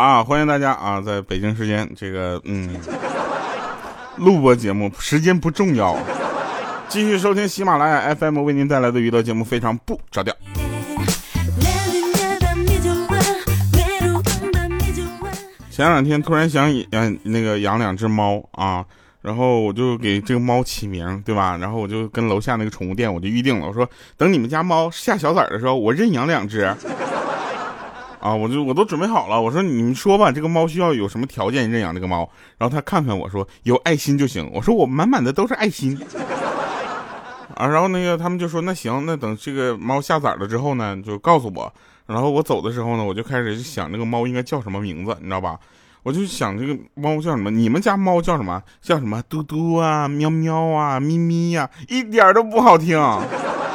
啊，欢迎大家啊，在北京时间这个嗯，录播节目时间不重要，继续收听喜马拉雅 FM 为您带来的娱乐节目，非常不着调。前两天突然想养那个养两只猫啊。然后我就给这个猫起名，对吧？然后我就跟楼下那个宠物店，我就预定了。我说等你们家猫下小崽的时候，我认养两只。啊，我就我都准备好了。我说你们说吧，这个猫需要有什么条件认养这个猫？然后他看看我说有爱心就行。我说我满满的都是爱心。啊，然后那个他们就说那行，那等这个猫下崽了之后呢，就告诉我。然后我走的时候呢，我就开始想这个猫应该叫什么名字，你知道吧？我就想这个猫叫什么？你们家猫叫什么？叫什么？嘟嘟啊，喵喵啊，咪咪呀，一点都不好听，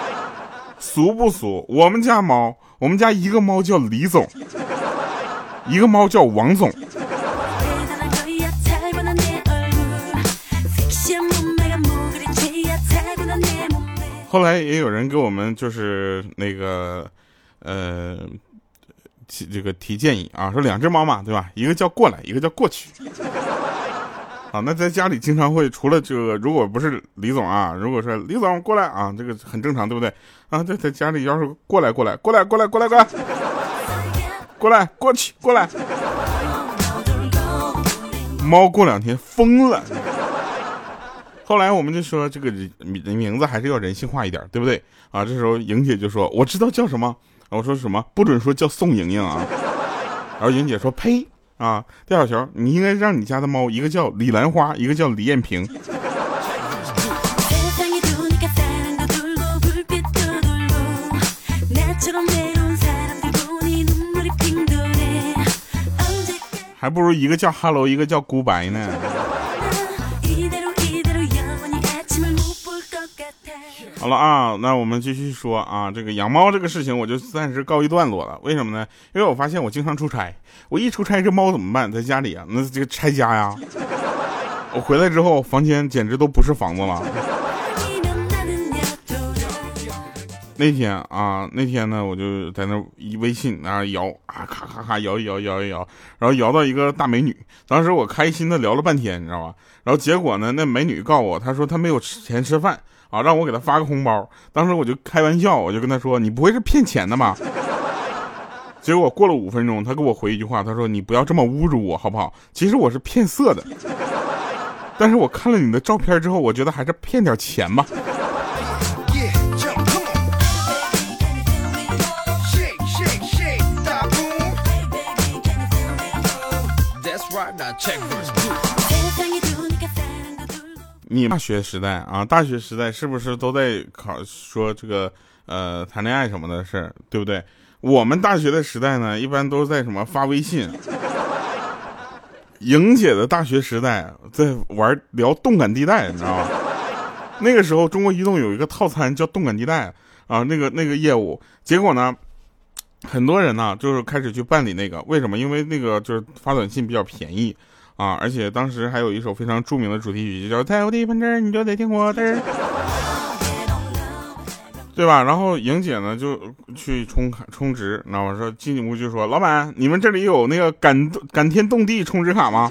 俗不俗？我们家猫，我们家一个猫叫李总，一个猫叫王总。后来也有人给我们就是那个，呃。这个提建议啊，说两只猫嘛，对吧？一个叫过来，一个叫过去。好，那在家里经常会除了这个，如果不是李总啊，如果说李总过来啊，这个很正常，对不对？啊，在在家里要是过来过来过来过来过来过来过来过去过来，猫过两天疯了。后来我们就说这个名名字还是要人性化一点，对不对？啊，这时候莹姐就说我知道叫什么。我说什么？不准说叫宋莹莹啊！然后莹姐说：“呸啊，戴小球，你应该让你家的猫一个叫李兰花，一个叫李艳萍。”还不如一个叫 Hello，一个叫孤白呢。好了啊，那我们继续说啊，这个养猫这个事情我就暂时告一段落了。为什么呢？因为我发现我经常出差，我一出差这猫怎么办？在家里啊，那这个拆家呀。我回来之后，房间简直都不是房子了。那天啊，那天呢，我就在那一微信那摇啊，咔咔咔摇一摇摇一摇，然后摇到一个大美女。当时我开心的聊了半天，你知道吧？然后结果呢，那美女告诉我，她说她没有钱吃饭。啊，让我给他发个红包。当时我就开玩笑，我就跟他说：“你不会是骗钱的吧？” 结果过了五分钟，他给我回一句话，他说：“你不要这么侮辱我，好不好？其实我是骗色的，但是我看了你的照片之后，我觉得还是骗点钱吧。”你大学时代啊，大学时代是不是都在考说这个呃谈恋爱什么的事儿，对不对？我们大学的时代呢，一般都是在什么发微信。莹姐的大学时代在玩聊动感地带，你知道吗？那个时候中国移动有一个套餐叫动感地带啊，那个那个业务，结果呢，很多人呢就是开始去办理那个，为什么？因为那个就是发短信比较便宜。啊！而且当时还有一首非常著名的主题曲，就叫《在我的分支，你就得听我的，对吧？然后莹姐呢就去充卡充值，那我？说进屋就说：“老板，你们这里有那个感感天动地充值卡吗？”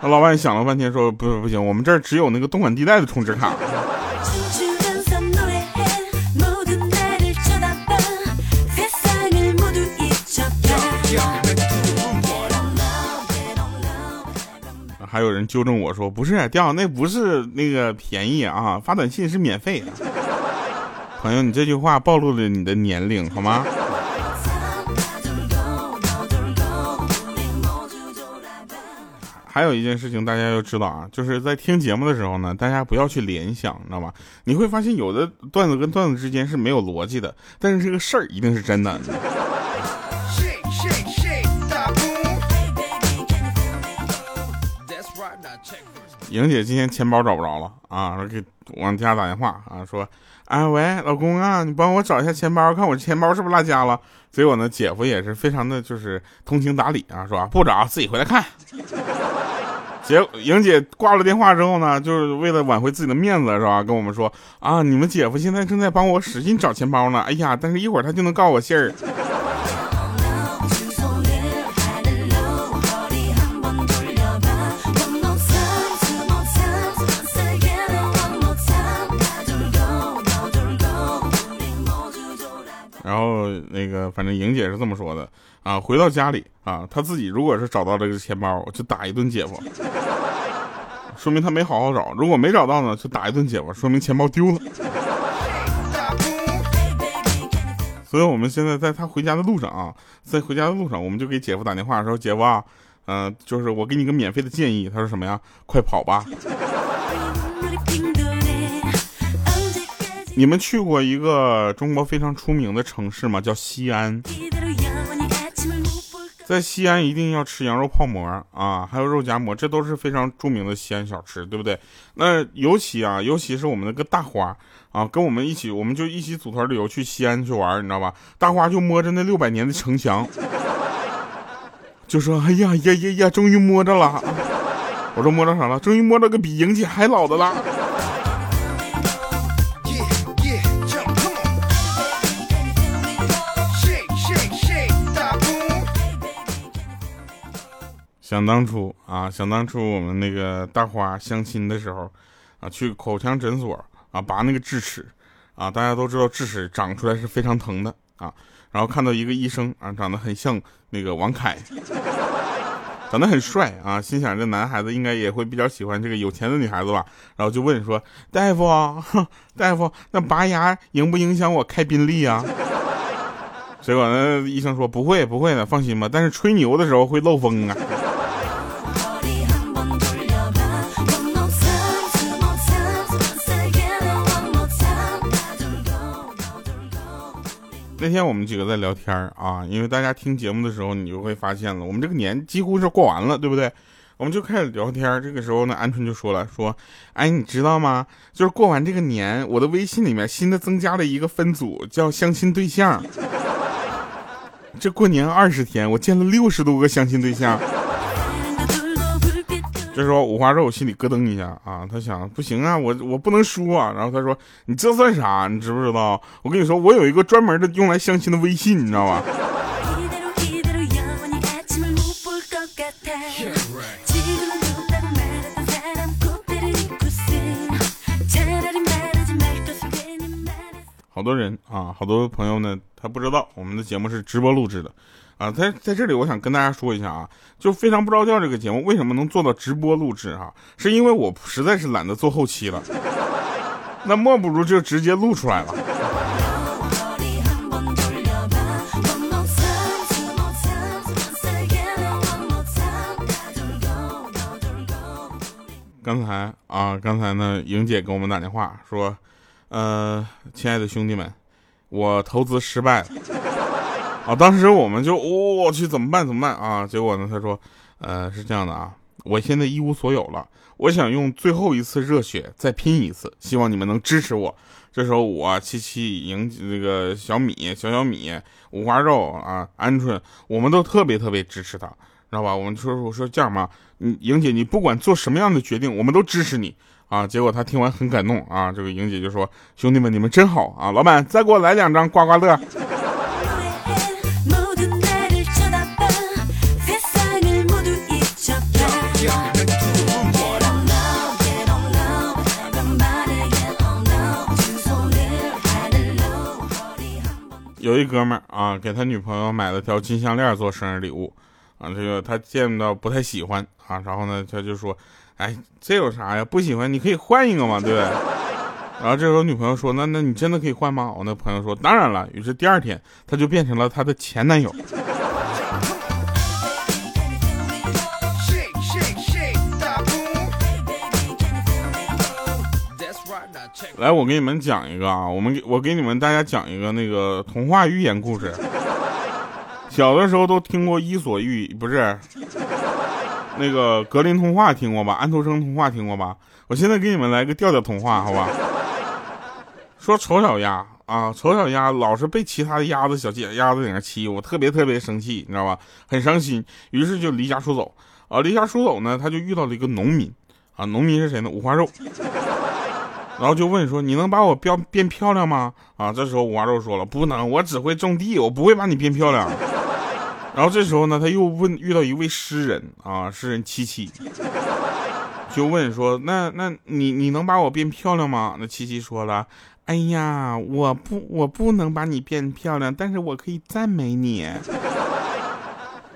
那老板想了半天说：“不不行，我们这儿只有那个动感地带的充值卡。”还有人纠正我说：“不是掉，那不是那个便宜啊，发短信是免费的。”朋友，你这句话暴露了你的年龄，好吗？还有一件事情大家要知道啊，就是在听节目的时候呢，大家不要去联想，你知道吧？你会发现有的段子跟段子之间是没有逻辑的，但是这个事儿一定是真的。莹姐今天钱包找不着了啊，给往家打电话啊，说，哎喂，老公啊，你帮我找一下钱包，看我钱包是不是落家了。结果呢，姐夫也是非常的就是通情达理啊，说不找，自己回来看。结莹姐挂了电话之后呢，就是为了挽回自己的面子，是吧？跟我们说啊，你们姐夫现在正在帮我使劲找钱包呢。哎呀，但是一会儿他就能告我信儿。那个，反正莹姐是这么说的啊。回到家里啊，她自己如果是找到这个钱包，就打一顿姐夫，说明他没好好找；如果没找到呢，就打一顿姐夫，说明钱包丢了。所以我们现在在她回家的路上啊，在回家的路上，我们就给姐夫打电话说：“姐夫啊，嗯，就是我给你个免费的建议。”他说什么呀？快跑吧！你们去过一个中国非常出名的城市吗？叫西安。在西安一定要吃羊肉泡馍啊，还有肉夹馍，这都是非常著名的西安小吃，对不对？那尤其啊，尤其是我们那个大花啊，跟我们一起，我们就一起组团旅游去西安去玩，你知道吧？大花就摸着那六百年的城墙，就说：“哎呀呀呀呀，终于摸着了。”我说：“摸着啥了？终于摸着个比莹姐还老的了。”想当初啊，想当初我们那个大花相亲的时候，啊，去口腔诊所啊拔那个智齿，啊，大家都知道智齿长出来是非常疼的啊。然后看到一个医生啊，长得很像那个王凯，长得很帅啊，心想这男孩子应该也会比较喜欢这个有钱的女孩子吧。然后就问说，大夫，大夫，那拔牙影不影响我开宾利啊？结果呢，医生说不会，不会的，放心吧。但是吹牛的时候会漏风啊。那天我们几个在聊天啊，因为大家听节目的时候，你就会发现了，我们这个年几乎是过完了，对不对？我们就开始聊天。这个时候呢，鹌鹑就说了，说，哎，你知道吗？就是过完这个年，我的微信里面新的增加了一个分组，叫相亲对象。这过年二十天，我见了六十多个相亲对象。这时候五花肉心里咯噔一下啊，他想不行啊，我我不能输啊。然后他说：“你这算啥？你知不知道？我跟你说，我有一个专门的用来相亲的微信，你知道吧？”好多人啊，好多朋友呢，他不知道我们的节目是直播录制的。啊，在在这里，我想跟大家说一下啊，就非常不着调这个节目为什么能做到直播录制哈，是因为我实在是懒得做后期了，那莫不如就直接录出来了。刚才啊，刚才呢，莹姐给我们打电话说，呃，亲爱的兄弟们，我投资失败了。啊！当时我们就我去怎么办？怎么办啊？结果呢？他说，呃，是这样的啊，我现在一无所有了，我想用最后一次热血再拼一次，希望你们能支持我。这时候我七七赢那个小米小小米五花肉啊鹌鹑，我们都特别特别支持他，知道吧？我们说我说这样吧，你莹姐你不管做什么样的决定，我们都支持你啊。结果他听完很感动啊，这个莹姐就说，兄弟们你们真好啊，老板再给我来两张刮刮乐。有一哥们儿啊，给他女朋友买了条金项链做生日礼物，啊，这个他见到不太喜欢啊，然后呢，他就说，哎，这有啥呀？不喜欢你可以换一个嘛，对不对？然后这时候女朋友说，那那你真的可以换吗？我那朋友说，当然了。于是第二天，他就变成了他的前男友。来，我给你们讲一个啊，我们给我给你们大家讲一个那个童话寓言故事。小的时候都听过《伊索寓》，不是那个格林童话听过吧？安徒生童话听过吧？我现在给你们来个调调童话，好吧？说丑小鸭啊，丑小鸭老是被其他的鸭子、小鸡鸭子在那欺负，特别特别生气，你知道吧？很伤心，于是就离家出走。啊，离家出走呢，他就遇到了一个农民啊，农民是谁呢？五花肉。然后就问说：“你能把我变变漂亮吗？”啊，这时候五花肉说了：“不能，我只会种地，我不会把你变漂亮。”然后这时候呢，他又问遇到一位诗人啊，诗人七七，就问说：“那那你你能把我变漂亮吗？”那七七说了：“哎呀，我不我不能把你变漂亮，但是我可以赞美你。”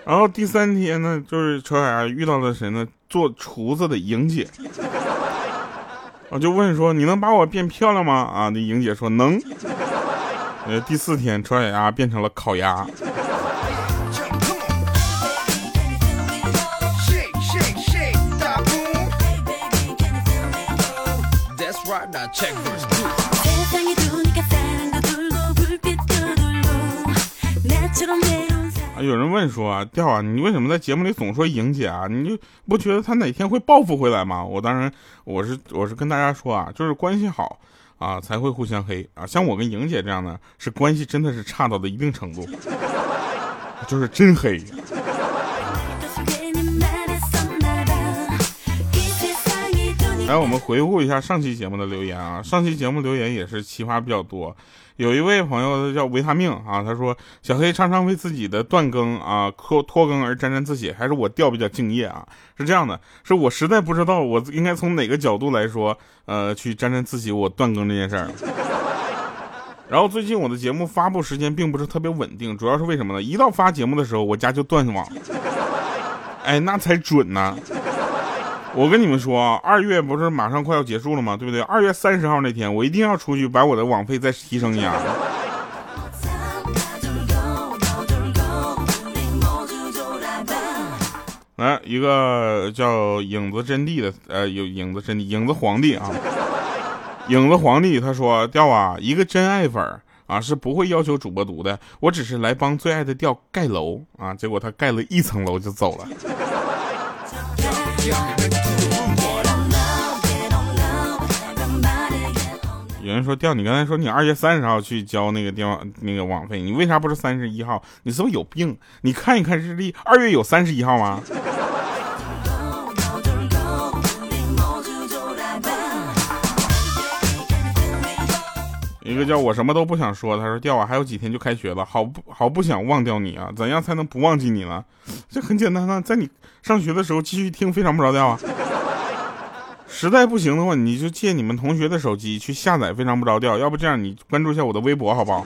然后第三天呢，就是丑小鸭遇到了谁呢？做厨子的莹姐。我就问说：“你能把我变漂亮吗？”啊，那莹姐说能。呃，第四天，丑小鸭变成了烤鸭。有人问说啊，调啊，你为什么在节目里总说莹姐啊？你就不觉得她哪天会报复回来吗？我当然，我是我是跟大家说啊，就是关系好啊才会互相黑啊。像我跟莹姐这样的，是关系真的是差到的一定程度，就是真黑。来，我们回顾一下上期节目的留言啊。上期节目留言也是奇葩比较多。有一位朋友叫维他命啊，他说小黑常常为自己的断更啊拖拖更而沾沾自喜，还是我调比较敬业啊？是这样的，是我实在不知道我应该从哪个角度来说，呃，去沾沾自喜我断更这件事儿。然后最近我的节目发布时间并不是特别稳定，主要是为什么呢？一到发节目的时候，我家就断网，哎，那才准呢。我跟你们说啊，二月不是马上快要结束了吗？对不对？二月三十号那天，我一定要出去把我的网费再提升一下。来，一个叫影子真谛的，呃，有影子真谛，影子皇帝啊，影子皇帝他说：“调啊，一个真爱粉啊是不会要求主播读的，我只是来帮最爱的调盖楼啊，结果他盖了一层楼就走了。”有人说调，你刚才说你二月三十号去交那个电话那个网费，你为啥不是三十一号？你是不是有病？你看一看日历，二月有三十一号吗？一个叫我什么都不想说，他说掉啊，还有几天就开学了，好不好不想忘掉你啊？怎样才能不忘记你呢？这很简单啊，在你上学的时候继续听，非常不着调啊。实在不行的话，你就借你们同学的手机去下载，非常不着调。要不这样，你关注一下我的微博，好不好？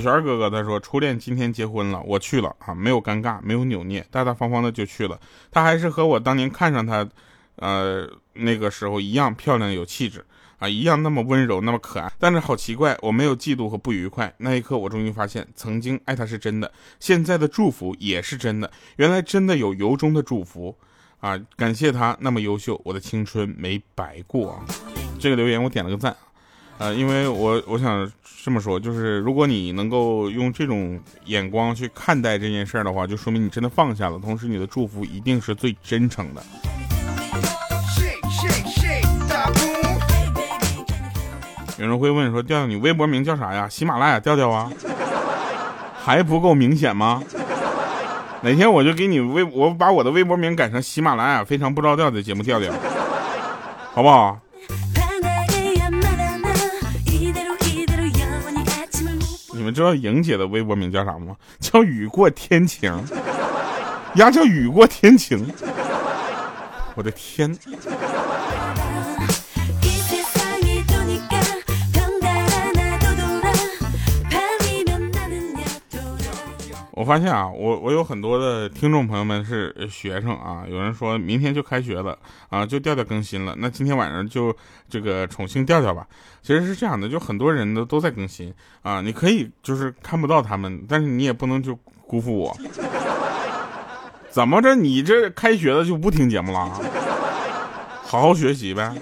小璇哥哥他说，初恋今天结婚了，我去了啊，没有尴尬，没有扭捏，大大方方的就去了。他还是和我当年看上他，呃，那个时候一样漂亮有气质。啊，一样那么温柔，那么可爱，但是好奇怪，我没有嫉妒和不愉快。那一刻，我终于发现，曾经爱他是真的，现在的祝福也是真的。原来真的有由衷的祝福啊！感谢他那么优秀，我的青春没白过。这个留言我点了个赞，呃，因为我我想这么说，就是如果你能够用这种眼光去看待这件事儿的话，就说明你真的放下了，同时你的祝福一定是最真诚的。有人会问说：“调调，你微博名叫啥呀？喜马拉雅调调啊，还不够明显吗？哪天我就给你微，我把我的微博名改成喜马拉雅非常不着调的节目调调，好不好？”你们知道莹姐的微博名叫啥吗？叫雨过天晴，丫叫雨过天晴，我的天！我发现啊，我我有很多的听众朋友们是学生啊，有人说明天就开学了啊，就调调更新了，那今天晚上就这个宠幸调调吧。其实是这样的，就很多人都都在更新啊，你可以就是看不到他们，但是你也不能就辜负我。怎么着，你这开学了就不听节目了？好好学习呗。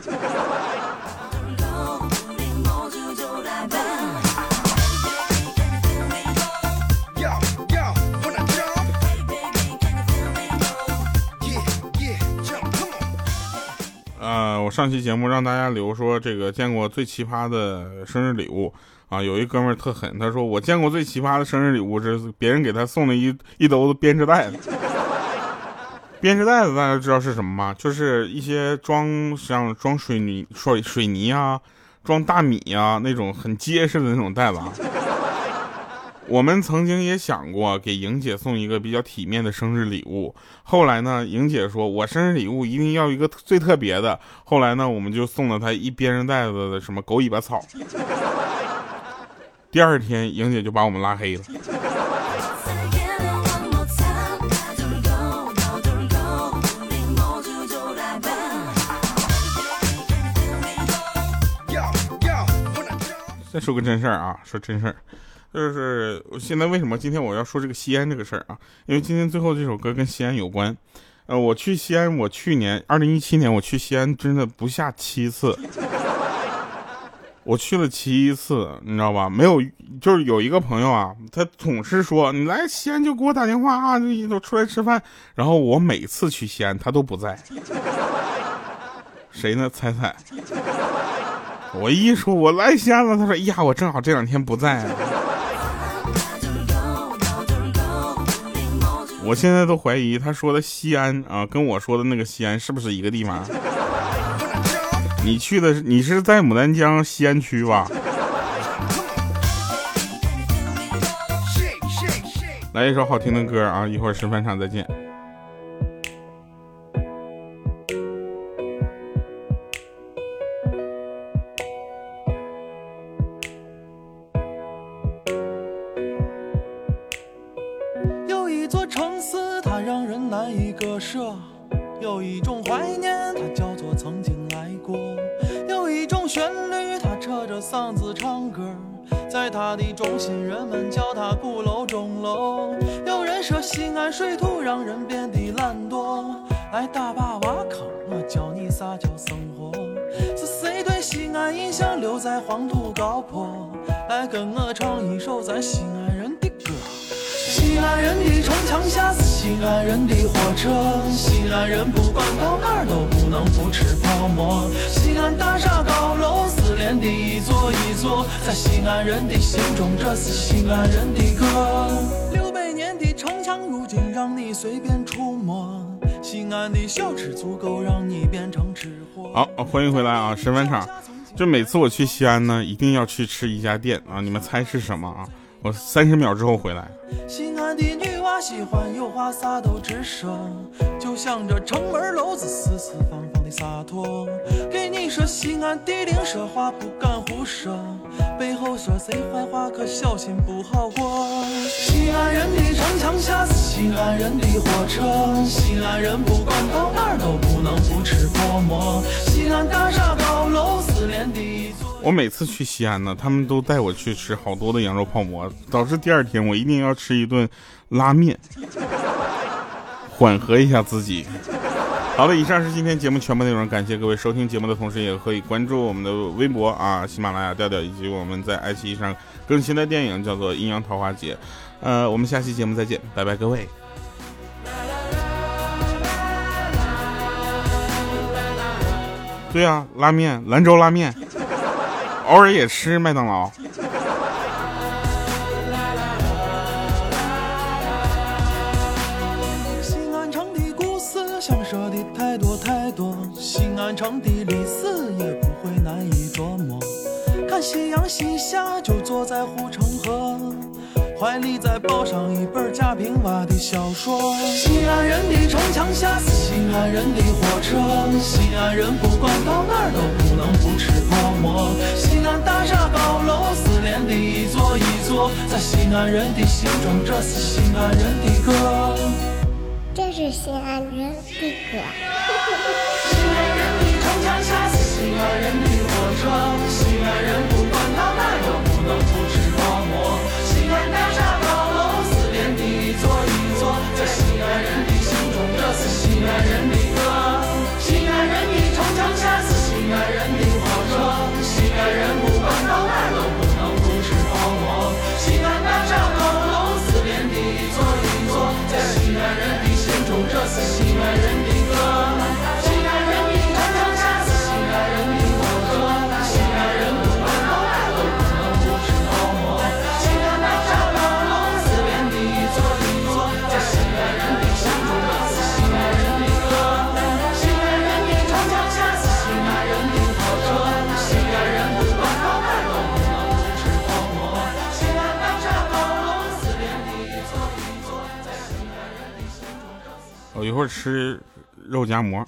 上期节目让大家留说这个见过最奇葩的生日礼物啊，有一哥们儿特狠，他说我见过最奇葩的生日礼物是别人给他送了一一兜子编织袋子。编织袋子大家知道是什么吗？就是一些装像装水泥、水水泥啊、装大米啊那种很结实的那种袋子。啊。我们曾经也想过给莹姐送一个比较体面的生日礼物，后来呢，莹姐说我生日礼物一定要一个最特别的。后来呢，我们就送了她一编织袋子的什么狗尾巴草。第二天，莹姐就把我们拉黑了。再说个真事儿啊，说真事儿。就是现在为什么今天我要说这个西安这个事儿啊？因为今天最后这首歌跟西安有关。呃，我去西安，我去年二零一七年我去西安真的不下七次，我去了七次，你知道吧？没有，就是有一个朋友啊，他总是说你来西安就给我打电话啊，就出来吃饭。然后我每次去西安他都不在，谁呢？猜猜？我一说我来西安了，他说呀，我正好这两天不在。我现在都怀疑他说的西安啊，跟我说的那个西安是不是一个地方？你去的你是在牡丹江西安区吧？来一首好听的歌啊，一会儿吃饭场再见。土高坡？来跟我唱一首咱西安人的歌。西安人的城墙下是西安人的火车，西安人不管到哪都不能不吃泡馍。西安大厦高楼是连的一座一座，在西安人的心中，这是西安人的歌。六百年的城墙，如今让你随便触摸。西安的小吃足够让你变成吃货。好，欢迎回来啊，十分场。就每次我去西安呢，一定要去吃一家店啊，你们猜是什么啊？我三十秒之后回来。西安的女娃喜欢有话撒都直说，就像这城门楼子四四方方洒脱。给你说西安地灵说话不敢胡说，背后说谁坏话可小心不好过。西安人的城墙下是西安人的火车，西安人不管到哪儿都不能不吃泡馍。西安大厦高楼是连的。我每次去西安呢，他们都带我去吃好多的羊肉泡馍，导致第二天我一定要吃一顿拉面，缓和一下自己。好的，以上是今天节目全部内容，感谢各位收听节目的同时，也可以关注我们的微博啊，喜马拉雅调调，以及我们在爱奇艺上更新的电影叫做《阴阳桃花劫》。呃，我们下期节目再见，拜拜，各位。对呀，拉面，兰州拉面。偶尔也吃麦当劳。西安城的历史也不会难以琢磨。看夕阳西下，就坐在护城河。怀里再抱上一本贾平凹的小说。西安人的城墙下是西安人的火车，西安人不管到哪儿都不能不吃泡馍。西安大厦高楼是连的一座一座，在西安人的心中，这是西安人的歌。这是西安人的歌。西安人不管到哪都不能不吃泡馍。不吃肉夹馍。